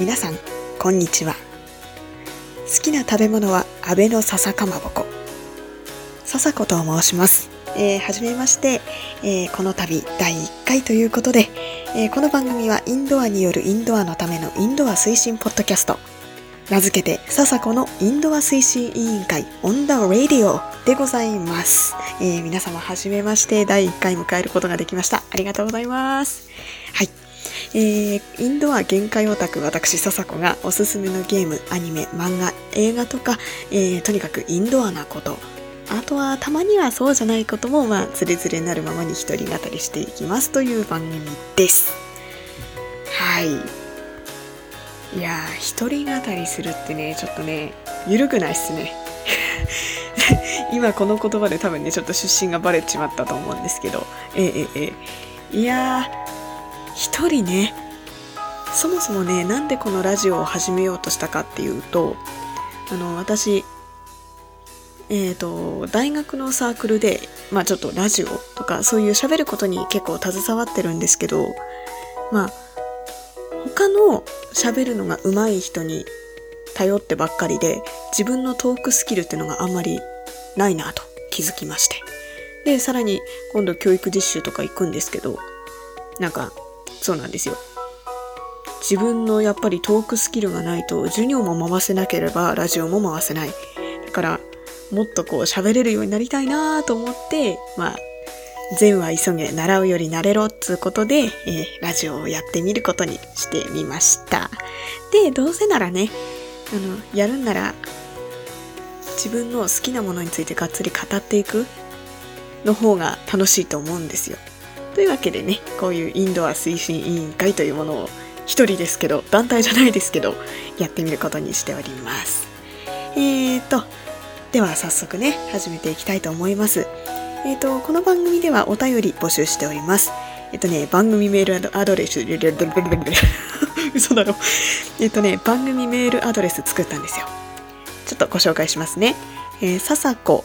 皆さん、こんにちは。好きな食べ物は安倍の笹かまぼこ。笹子と申します。えー、はじめまして、えー、この度第1回ということで、えー、この番組はインドアによるインドアのためのインドア推進ポッドキャスト。名付けて、笹子のインドア推進委員会オンダ Radio でございます。えー、皆様はじめまして第1回迎えることができました。ありがとうございます。はい。えー、インドア限界オタク私笹子がおすすめのゲーム、アニメ、漫画、映画とか、えー、とにかくインドアなこと、あとはたまにはそうじゃないこともまあつれづれなるままに一人語りしていきますという番組です。はい。いやー、一人語りするってね、ちょっとね、ゆるくないっすね。今この言葉で多分ね、ちょっと出身がバレちまったと思うんですけど、ええええ。いやー、一人ね、そもそもね、なんでこのラジオを始めようとしたかっていうと、あの、私、えっ、ー、と、大学のサークルで、まあちょっとラジオとかそういう喋ることに結構携わってるんですけど、まあ、他の喋るのが上手い人に頼ってばっかりで、自分のトークスキルっていうのがあんまりないなと気づきまして。で、さらに今度教育実習とか行くんですけど、なんかそうなんですよ。自分のやっぱりトークスキルがないと授業も回せなければラジオも回せない。だからもっとこう喋れるようになりたいなと思って、まあ、善は急げ、習うより慣れろっつうことで、えー、ラジオをやってみることにしてみました。で、どうせならね、あの、やるんなら、自分の好きなものについてがっつり語っていくの方が楽しいと思うんですよ。というわけでね、こういうインドア推進委員会というものを一人ですけど、団体じゃないですけど、やってみることにしております。えーと、では早速ね、始めていきたいと思います。えーと、この番組ではお便り募集しております。えっとね、番組メールアドレス、嘘だろ。えっとね、番組メールアドレス作ったんですよ。ちょっとご紹介しますね。えー、ささこ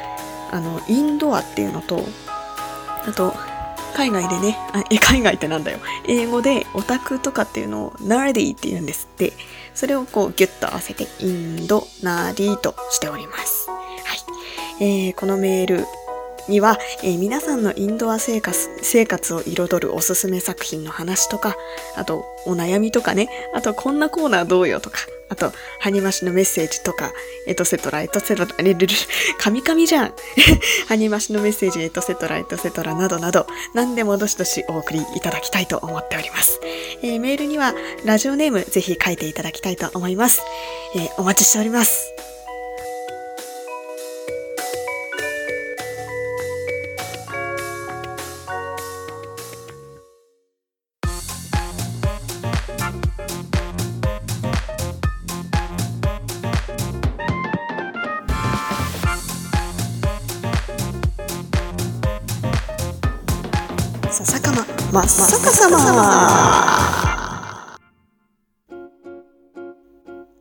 あの、インドアっていうのと、あと、海外でね、あえ、海外ってなんだよ。英語でオタクとかっていうのをナーディって言うんですって。それをこうギュッと合わせてインドナーディとしております。はい。えー、このメールには、えー、皆さんのインドア生活生活を彩るおすすめ作品の話とか、あとお悩みとかね、あとこんなコーナーどうよとか、あと、ハニマシのメッセージとか、エトセトラ、エトセトラ、レルル、カミカミじゃん。ハニマシのメッセージ、エトセトラ、エトセトラなどなど、何でもどしどしお送りいただきたいと思っております。えー、メールには、ラジオネームぜひ書いていただきたいと思います。えー、お待ちしております。ま真っ逆さま。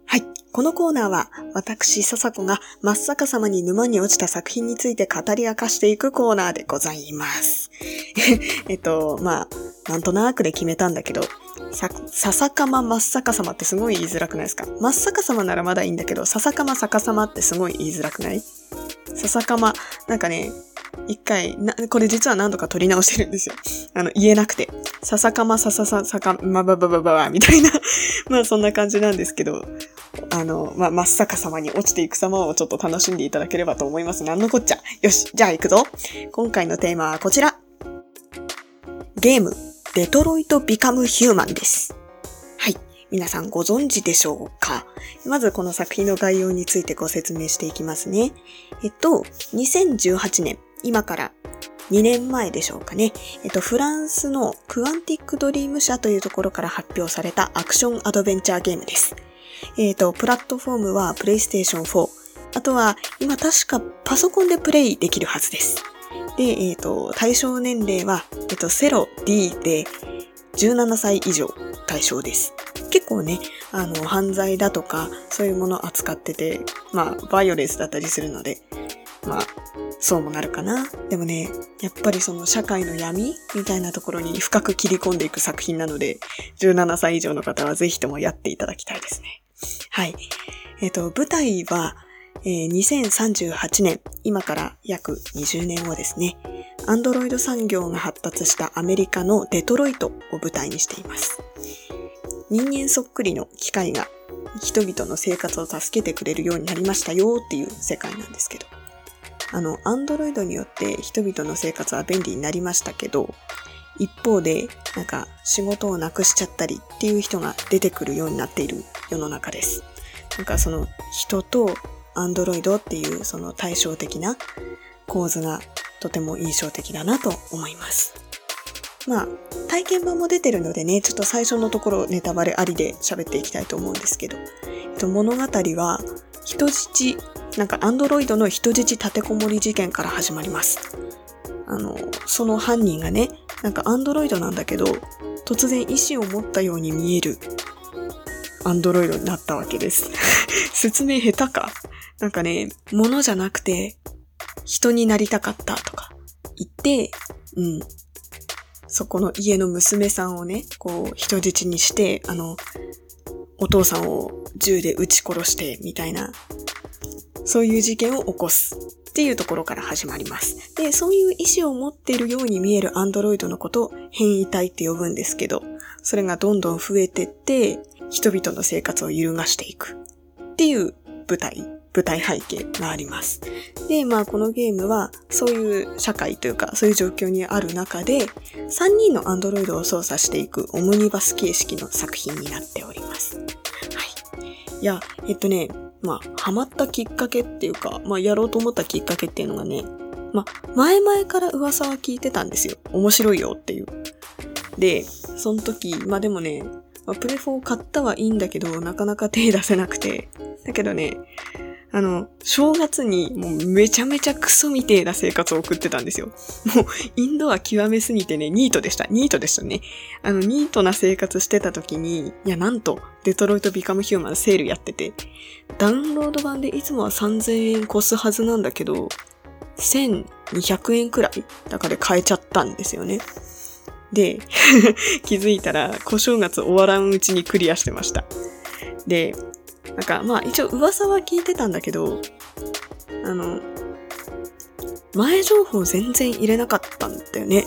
はい。このコーナーは、私、笹子が真っ逆さまに沼に落ちた作品について語り明かしていくコーナーでございます。えっと、まあ、なんとなくで決めたんだけど、さ、笹かま真っ逆さまってすごい言いづらくないですか？真っ逆さまならまだいいんだけど、笹かま逆さまってすごい言いづらくない？笹かま、なんかね、一回、な、これ実は何度か撮り直してるんですよ。あの、言えなくて。ささかまささささか、まばばばばば、みたいな まあそんな感じなんですけど、あの、まあ、真っ逆さまに落ちていく様をちょっと楽しんでいただければと思います。なんのこっちゃ。よし、じゃあ行くぞ。今回のテーマはこちら。ゲーム、デトロイト・ビカム・ヒューマンです。はい。皆さんご存知でしょうかまずこの作品の概要についてご説明していきますね。えっと、2018年、今から2年前でしょうかね。えっと、フランスのクアンティックドリーム社というところから発表されたアクションアドベンチャーゲームです。えっと、プラットフォームはプレイステーション4。あとは、今確かパソコンでプレイできるはずです。で、えっ、と、対象年齢は、えっ、と、セロ D で17歳以上対象です。結構ね、あの、犯罪だとか、そういうものを扱ってて、まあ、バイオレンスだったりするので、まあ、そうもなるかな。でもね、やっぱりその社会の闇みたいなところに深く切り込んでいく作品なので、17歳以上の方はぜひともやっていただきたいですね。はい。えっ、ー、と、舞台は、えー、2038年、今から約20年後ですね。アンドロイド産業が発達したアメリカのデトロイトを舞台にしています。人間そっくりの機械が人々の生活を助けてくれるようになりましたよっていう世界なんですけど。あの、アンドロイドによって人々の生活は便利になりましたけど、一方で、なんか仕事をなくしちゃったりっていう人が出てくるようになっている世の中です。なんかその人とアンドロイドっていうその対照的な構図がとても印象的だなと思います。まあ、体験版も出てるのでね、ちょっと最初のところネタバレありで喋っていきたいと思うんですけど、えっと、物語は人質なんかアンドロイドの人質立てこもり事件から始まります。あの、その犯人がね、なんかアンドロイドなんだけど、突然意志を持ったように見えるアンドロイドになったわけです。説明下手かなんかね、物じゃなくて人になりたかったとか言って、うん。そこの家の娘さんをね、こう人質にして、あの、お父さんを銃で撃ち殺してみたいなそういう事件を起こすっていうところから始まります。で、そういう意思を持っているように見えるアンドロイドのことを変異体って呼ぶんですけど、それがどんどん増えてって、人々の生活を揺るがしていくっていう舞台、舞台背景があります。で、まあこのゲームはそういう社会というかそういう状況にある中で3人のアンドロイドを操作していくオムニバス形式の作品になっております。はい。いや、えっとね、まあ、ハマったきっかけっていうか、まあ、やろうと思ったきっかけっていうのがね、まあ、前々から噂は聞いてたんですよ。面白いよっていう。で、その時、まあでもね、まあ、プレフォー買ったはいいんだけど、なかなか手出せなくて。だけどね、あの、正月にもうめちゃめちゃクソみてえな生活を送ってたんですよ。もう、インドア極めすぎてね、ニートでした。ニートでしたね。あの、ニートな生活してた時に、いや、なんと、デトロイトビカムヒューマンセールやってて、ダウンロード版でいつもは3000円越すはずなんだけど、1200円くらいだから買えちゃったんですよね。で、気づいたら、小正月終わらんうちにクリアしてました。で、なんか、まあ一応噂は聞いてたんだけど、あの、前情報全然入れなかったんだよね。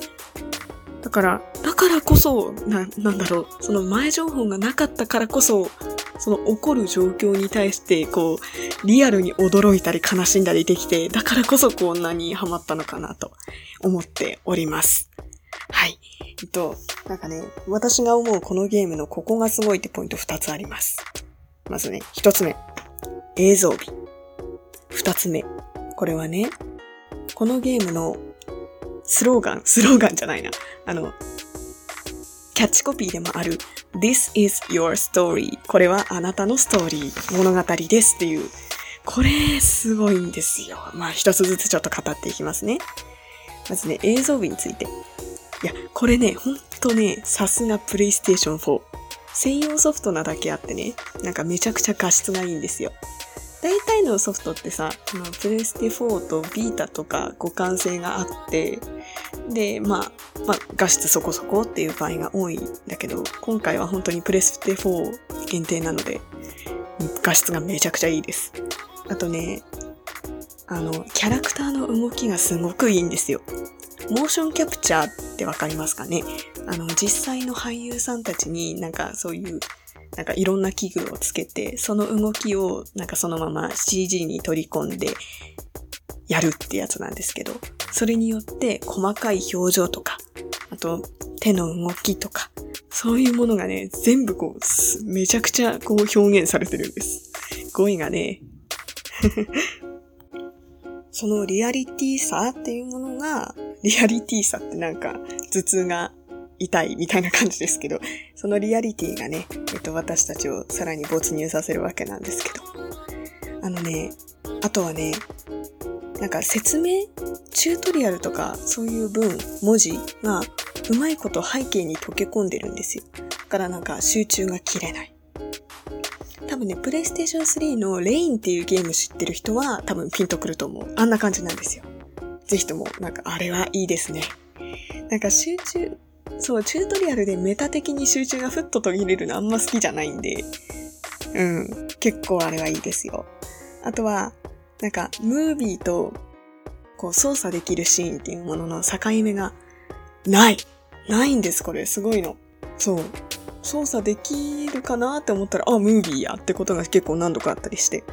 だから、だからこそ、な、なんだろう、その前情報がなかったからこそ、その起こる状況に対して、こう、リアルに驚いたり悲しんだりできて、だからこそこんなにハマったのかなと思っております。はい。えっと、なんかね、私が思うこのゲームのここがすごいってポイント2つあります。まずね、一つ目。映像美。二つ目。これはね、このゲームのスローガン、スローガンじゃないな。あの、キャッチコピーでもある This is your story. これはあなたのストーリー、物語ですっていう。これ、すごいんですよ。まあ、一つずつちょっと語っていきますね。まずね、映像美について。いや、これね、ほんとね、さすがプレイステーション4。専用ソフトなだけあってね、なんかめちゃくちゃ画質がいいんですよ。大体のソフトってさ、このプレステ4とビータとか互換性があって、で、まあ、まあ、画質そこそこっていう場合が多いんだけど、今回は本当にプレステ4限定なので、画質がめちゃくちゃいいです。あとね、あの、キャラクターの動きがすごくいいんですよ。モーションキャプチャーってわかりますかね？あの、実際の俳優さんたちになんかそういう、なんかいろんな器具をつけて、その動きをなんかそのまま CG に取り込んでやるってやつなんですけど、それによって細かい表情とか、あと手の動きとか、そういうものがね、全部こう、めちゃくちゃこう表現されてるんです。語彙がね、そのリアリティさっていうものがリアリティさってなんか頭痛が痛いみたいな感じですけど、そのリアリティがね、えっと、私たちをさらに没入させるわけなんですけど。あのね、あとはね、なんか説明チュートリアルとかそういう文、文字がうまいこと背景に溶け込んでるんですよ。だからなんか集中が切れない。多分ね、プレイステーション3のレインっていうゲーム知ってる人は多分ピンとくると思う。あんな感じなんですよ。ぜひとも、なんかあれはいいですね。なんか集中、そう、チュートリアルでメタ的に集中がふっと途切れるのあんま好きじゃないんで、うん、結構あれはいいですよ。あとは、なんか、ムービーと、こう、操作できるシーンっていうものの境目が、ないないんです、これ。すごいの。そう。操作できるかなって思ったら、あ、ムービーやってことが結構何度かあったりして、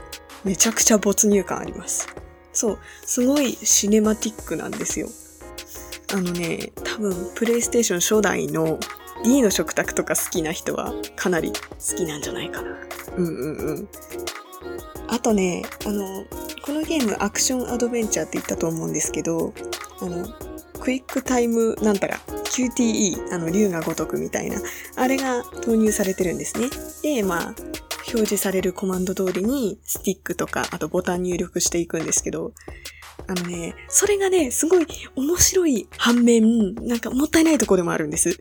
めちゃくちゃ没入感あります。そう。すごいシネマティックなんですよ。あのね、多分、プレイステーション初代の D の食卓とか好きな人はかなり好きなんじゃないかな。うんうんうん。あとね、あの、このゲームアクションアドベンチャーって言ったと思うんですけど、あの、クイックタイムなんたら、QTE、あの、竜が如くみたいな、あれが投入されてるんですね。で、まあ、表示されるコマンド通りに、スティックとか、あとボタン入力していくんですけど、あのね、それがね、すごい面白い反面、なんかもったいないところでもあるんです。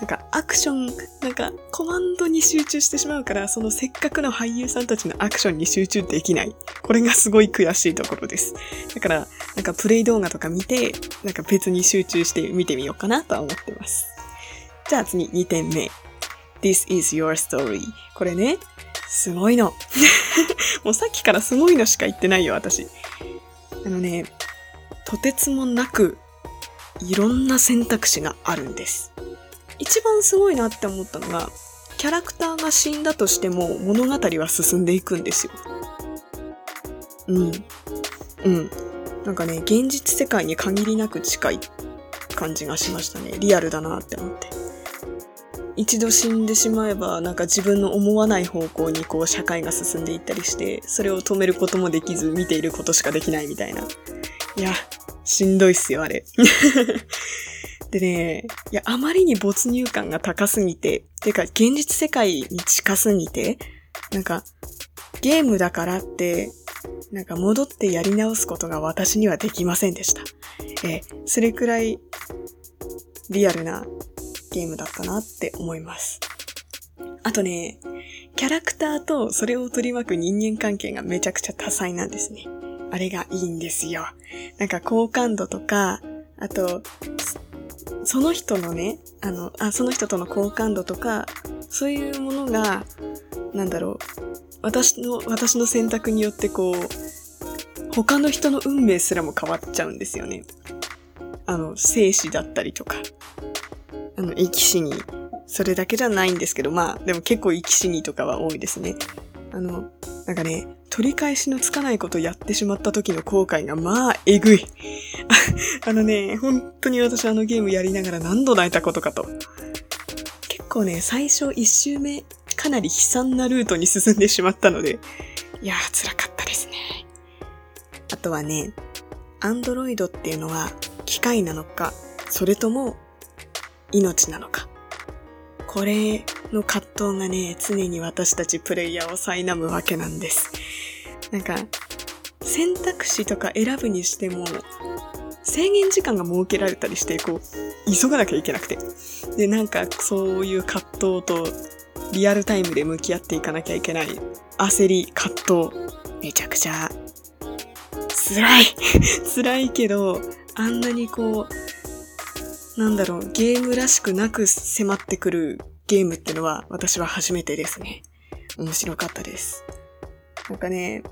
なんかアクション、なんかコマンドに集中してしまうから、そのせっかくの俳優さんたちのアクションに集中できない。これがすごい悔しいところです。だから、なんかプレイ動画とか見て、なんか別に集中して見てみようかなとは思ってます。じゃあ次2点目。This is your story. これね、すごいの。もうさっきからすごいのしか言ってないよ、私。あのね、とてつもなくいろんな選択肢があるんです。一番すごいなって思ったのが、キャラクターが死んだとしても物語は進んでいくんですよ。うん。うん。なんかね、現実世界に限りなく近い感じがしましたね。リアルだなって思って。一度死んでしまえば、なんか自分の思わない方向にこう社会が進んでいったりして、それを止めることもできず見ていることしかできないみたいな。いや、しんどいっすよ、あれ。でね、いや、あまりに没入感が高すぎて、てか現実世界に近すぎて、なんか、ゲームだからって、なんか戻ってやり直すことが私にはできませんでした。えそれくらいリアルなゲームだったなって思います。あとね、キャラクターとそれを取り巻く人間関係がめちゃくちゃ多彩なんですね。あれがいいんですよ。なんか好感度とか、あと、その人のね、あの、あ、その人との好感度とか、そういうものが、なんだろう、私の、私の選択によってこう、他の人の運命すらも変わっちゃうんですよね。あの、生死だったりとか。あの、生き死に。それだけじゃないんですけど、まあ、でも結構生き死にとかは多いですね。あの、なんかね、取り返しのつかないことやってしまった時の後悔が、まあ、えぐい。あのね、本当に私あのゲームやりながら何度泣いたことかと。結構ね、最初一周目、かなり悲惨なルートに進んでしまったので、いやー辛かったですね。あとはね、アンドロイドっていうのは機械なのか、それとも命なのか。これの葛藤がね、常に私たちプレイヤーを苛むわけなんです。なんか、選択肢とか選ぶにしても、制限時間が設けられたりして、こう、急がなきゃいけなくて。で、なんか、そういう葛藤と、リアルタイムで向き合っていかなきゃいけない焦り、葛藤、めちゃくちゃ、辛い 辛いけど、あんなにこう、なんだろう、ゲームらしくなく迫ってくるゲームってのは私は初めてですね。面白かったです。なんかね、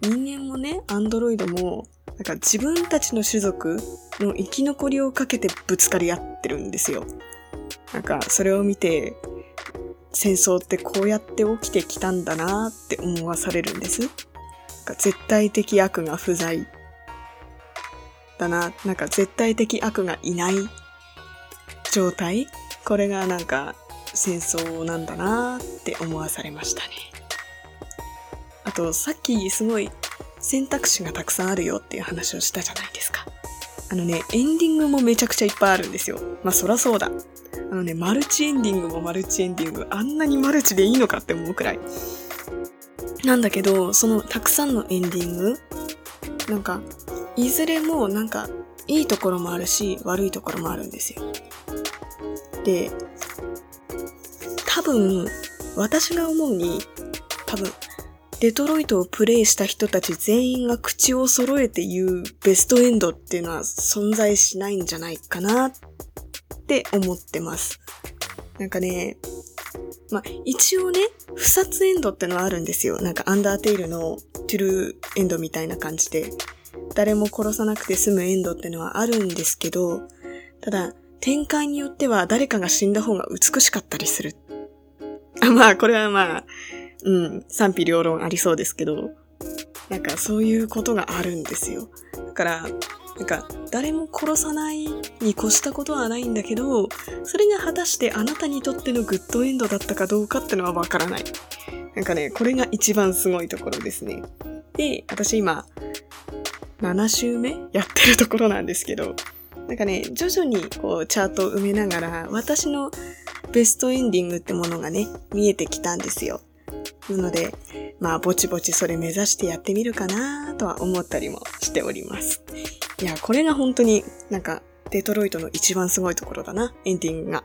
人間もね、アンドロイドも、なんか自分たちの種族の生き残りをかけてぶつかり合ってるんですよ。なんかそれを見て、戦争ってこうやって起きてきたんだなって思わされるんです。なんか絶対的悪が不在だな、なんか絶対的悪がいない状態？これがなんか戦争なんだなって思わされましたね。あとさっきすごい選択肢がたくさんあるよっていう話をしたじゃないですか。あのね、エンディングもめちゃくちゃいっぱいあるんですよ。まあそらそうだ。あのね、マルチエンディングもマルチエンディング、あんなにマルチでいいのかって思うくらい。なんだけど、そのたくさんのエンディング、なんか、いずれもなんか、いいところもあるし、悪いところもあるんですよ。で、多分、私が思うに、多分、デトロイトをプレイした人たち全員が口を揃えて言うベストエンドっていうのは存在しないんじゃないかなって思ってます。なんかね、まあ、一応ね、不殺エンドってのはあるんですよ。なんかアンダーテイルのトゥルーエンドみたいな感じで、誰も殺さなくて済むエンドってのはあるんですけど、ただ、展開によっては誰かが死んだ方が美しかったりする。まあ、これはまあ、うん、賛否両論ありそうですけど、なんかそういうことがあるんですよ。だから、なんか、誰も殺さないに越したことはないんだけど、それが果たしてあなたにとってのグッドエンドだったかどうかってのはわからない。なんかね、これが一番すごいところですね。で、私今、7週目やってるところなんですけど、なんかね、徐々にこうチャートを埋めながら、私のベストエンディングってものがね、見えてきたんですよ。なので、まあ、ぼちぼちそれ目指してやってみるかなとは思ったりもしております。いや、これが本当になんか、デトロイトの一番すごいところだな、エンディングが。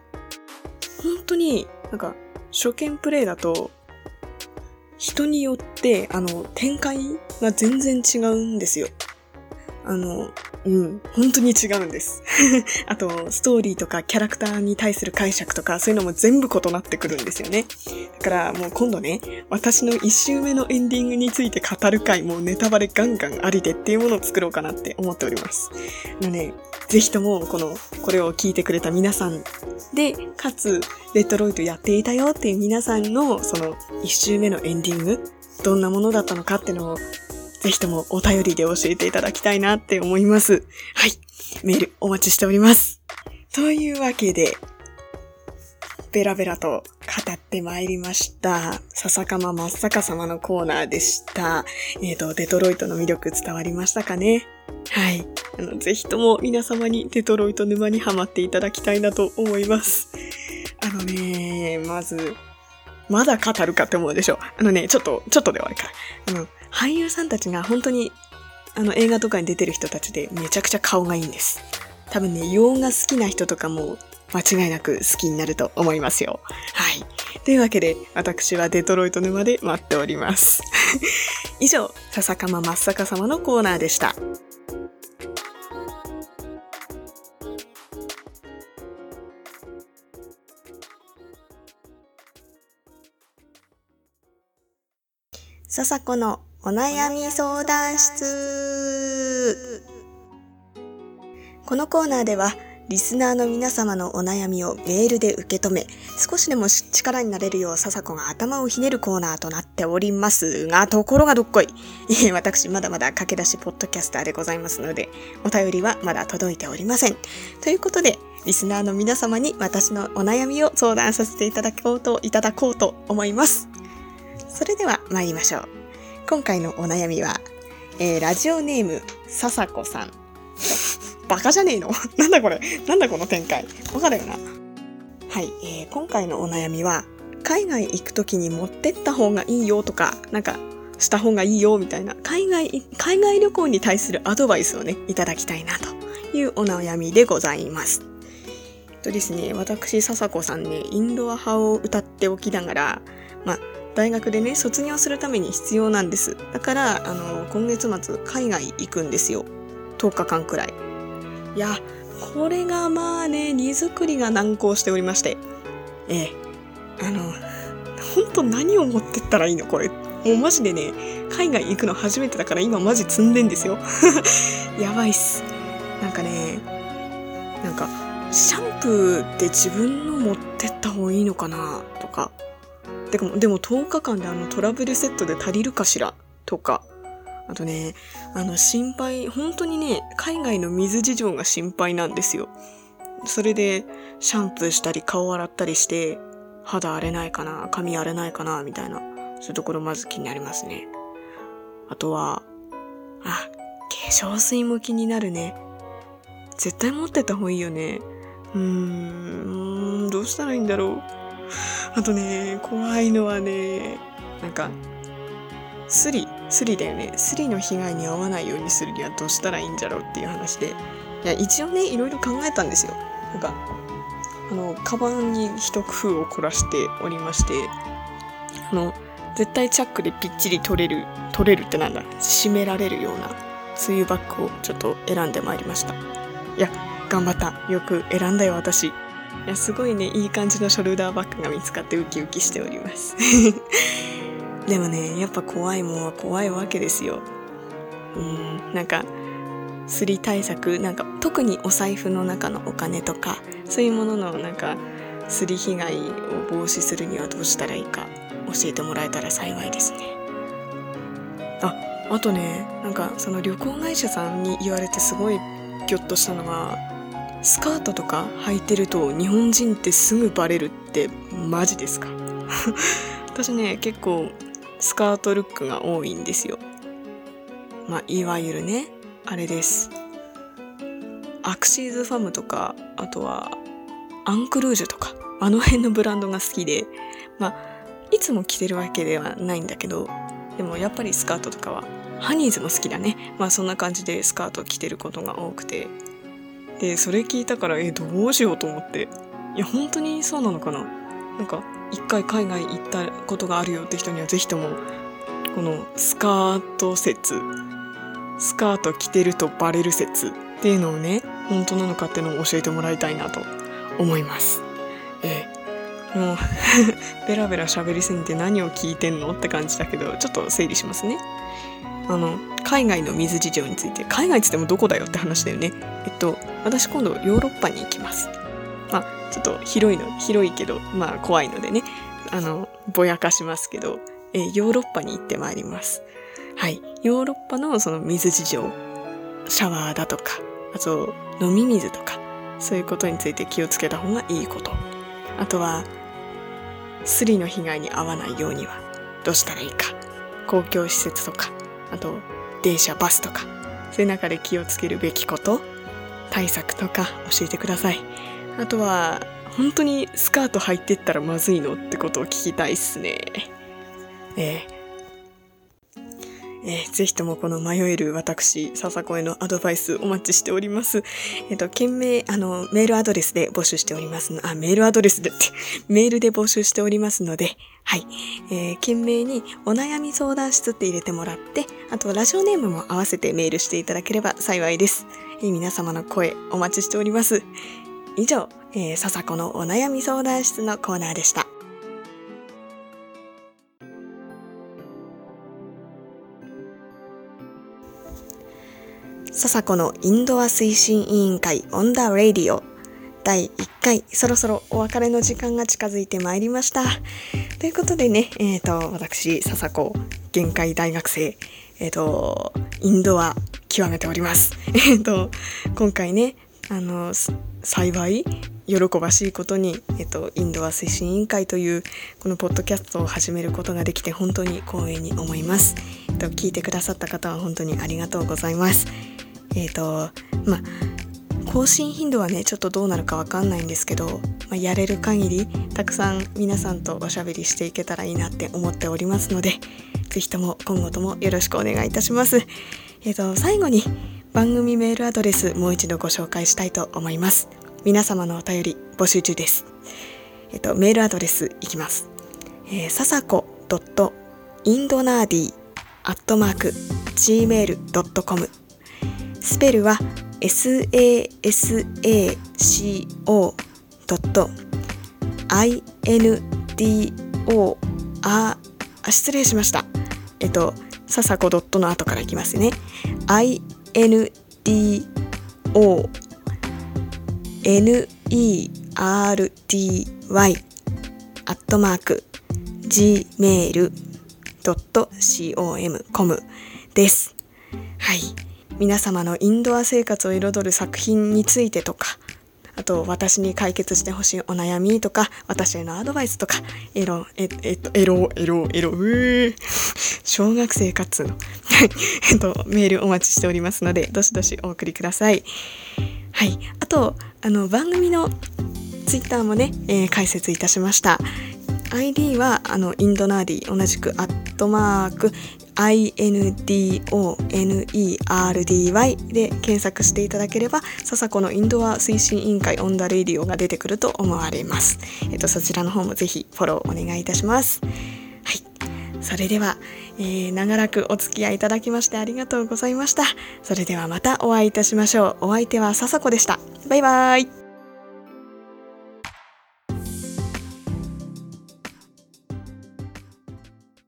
本当に、なんか、初見プレイだと、人によって、あの、展開が全然違うんですよ。あの、うん、本当に違うんです。あと、ストーリーとかキャラクターに対する解釈とか、そういうのも全部異なってくるんですよね。だからもう今度ね、私の一周目のエンディングについて語る回もうネタバレガンガンありでっていうものを作ろうかなって思っております。のね、ぜひともこの、これを聞いてくれた皆さんで、かつ、レトロイトやっていたよっていう皆さんの、その一周目のエンディング、どんなものだったのかっていうのをぜひともお便りで教えていただきたいなって思います。はい。メールお待ちしております。というわけで、ベラベラと語ってまいりました。笹かま真っ坂様のコーナーでした。えっ、ー、と、デトロイトの魅力伝わりましたかね？はい。あの、ぜひとも皆様にデトロイト沼にハマっていただきたいなと思います。あのね、まず、まだ語るかって思うでしょ。あのね、ちょっと、ちょっとで終わるから。あの、俳優さんたちが本当に、あの、映画とかに出てる人たちでめちゃくちゃ顔がいいんです。多分ね、洋画好きな人とかも間違いなく好きになると思いますよ。はい。というわけで、私はデトロイト沼で待っております。以上、笹かま真っ坂様のコーナーでした。笹子のお悩み相談室このコーナーではリスナーの皆様のお悩みをメールで受け止め、少しでも力になれるよう笹子が頭をひねるコーナーとなっておりますが、ところがどっこい。私まだまだ駆け出しポッドキャスターでございますので、お便りはまだ届いておりません。ということで、リスナーの皆様に私のお悩みを相談させていただこうと、いただこうと思います。それでは参りましょう。今回のお悩みは、えー、ラジオネーム、さこさん。バカじゃねえの？なんだこれ？なんだこの展開？バカだよな？はい、えー、今回のお悩みは、海外行くときに持ってった方がいいよとか、なんか、した方がいいよみたいな、海外、海外旅行に対するアドバイスをね、いただきたいなというお悩みでございます。えっとですね、私、笹子さんね、インドア派を歌っておきながら、まあ、大学でね、卒業するために必要なんです。だから、あの、今月末、海外行くんですよ。10日間くらい。いや、これがまあね、荷造りが難航しておりまして。ええ、あの、ほんと何を持ってったらいいの？これ。もうマジでね、海外行くの初めてだから今マジ積んでんですよ。やばいっす。なんかね、なんか、シャンプーって自分の持ってった方がいいのかな？とか、でも、でも10日間であのトラブルセットで足りるかしら？とか。あとね、あの心配、本当にね、海外の水事情が心配なんですよ。それで、シャンプーしたり顔洗ったりして、肌荒れないかな、髪荒れないかな、みたいな。そういうところまず気になりますね。あとは、あ、化粧水も気になるね。絶対持ってた方がいいよね。うーん、どうしたらいいんだろう。あとね、怖いのはね、なんか、スリ、スリだよね。スリの被害に遭わないようにするにはどうしたらいいんじゃろうっていう話で。いや、一応ね、いろいろ考えたんですよ。なんか、あの、カバンに一工夫を凝らしておりまして、あの、絶対チャックでぴっちり取れる、取れるってなんだ、締められるような、梅雨バッグをちょっと選んでまいりました。いや、頑張った。よく選んだよ、私。いや、すごいね、いい感じのショルダーバッグが見つかってウキウキしております。でもね、やっぱ怖いもんは怖いわけですよ。うん、なんか、すり対策、なんか特にお財布の中のお金とか、そういうもののなんか、すり被害を防止するにはどうしたらいいか教えてもらえたら幸いですね。あ、あとね、なんかその旅行会社さんに言われてすごいギョッとしたのが、スカートとか履いてると日本人ってすぐバレるってマジですか？私ね、結構スカートルックが多いんですよ。まあ、いわゆるね、あれです。アクシーズファムとか、あとは、アンクルージュとか、あの辺のブランドが好きで、まあ、いつも着てるわけではないんだけど、でもやっぱりスカートとかは、ハニーズも好きだね。まあそんな感じでスカートを着てることが多くて。で、それ聞いたから、え、どうしようと思って。いや、本当にそうなのかななんか、一回海外行ったことがあるよって人にはぜひともこのスカート説スカート着てるとバレる説っていうのをね本当なのかっていうのを教えてもらいたいなと思います。えー、もう ベラベラ喋りすぎて何を聞いてんのって感じだけどちょっと整理しますね。あの海外の水事情について海外っつってもどこだよって話だよね。えっと私今度ヨーロッパに行きます。まあちょっと広いの、広いけど、まあ怖いのでね、あの、ぼやかしますけど、え、ヨーロッパに行ってまいります。はい。ヨーロッパのその水事情、シャワーだとか、あと飲み水とか、そういうことについて気をつけた方がいいこと。あとは、スリの被害に遭わないようにはどうしたらいいか。公共施設とか、あと電車、バスとか、そういう中で気をつけるべきこと、対策とか教えてください。あとは、本当にスカート履いてったらまずいのってことを聞きたいっすね。えーえー、ぜひともこの迷える私、笹子へのアドバイスお待ちしております。えっ、ー、と、件名、あの、メールアドレスで募集しておりますの、あ、メールアドレスでって、メールで募集しておりますので、はい。えー、件名にお悩み相談室って入れてもらって、あとラジオネームも合わせてメールしていただければ幸いです。えー、皆様の声お待ちしております。以上、えー、笹子のお悩み相談室のコーナーでした。笹子のインドア推進委員会オンダーレディオ第1回そろそろお別れの時間が近づいてまいりましたということでねえっ、ー、と私笹子限界大学生えっ、ー、とインドア極めておりますえっ、ー、と今回ねあの幸い喜ばしいことに、えっと、インドア推進委員会というこのポッドキャストを始めることができて本当に光栄に思います。えっと、聞いてくださった方は本当にありがとうございます。えっと、まあ、更新頻度はね、ちょっとどうなるかわかんないんですけど、まあ、やれる限りたくさん皆さんとおしゃべりしていけたらいいなって思っておりますので、ぜひとも今後ともよろしくお願いいたします。えっと、最後に番組メールアドレスもう一度ご紹介したいと思います。皆様のお便り募集中です。えっと、メールアドレスいきます。えー、ささこ .indonardi.gmail.com スペルは sasako.indo あ、失礼しました。えっと、ささこの後からいきますね。indo nerdy アットマーク gmail.com です。はい。皆様のインドア生活を彩る作品についてとか、あと私に解決してほしいお悩みとか、私へのアドバイスとか、エロ、え、えっと、エロ、エロ、エロ、うー、小学生かつの、えっと、メールお待ちしておりますので、どしどしお送りください。はい。あと、あの、番組のツイッターもね、えー、解説いたしました。ID は、あの、インドナーディ、同じく、アットマーク、INDONERDY で検索していただければささこのインドア推進委員会 on the radio が出てくると思われます。えっと、そちらの方もぜひフォローお願いいたします。はい。それでは、えー、長らくお付き合いいただきましてありがとうございました。それではまたお会いいたしましょう。お相手はささこでした。バイバーイ。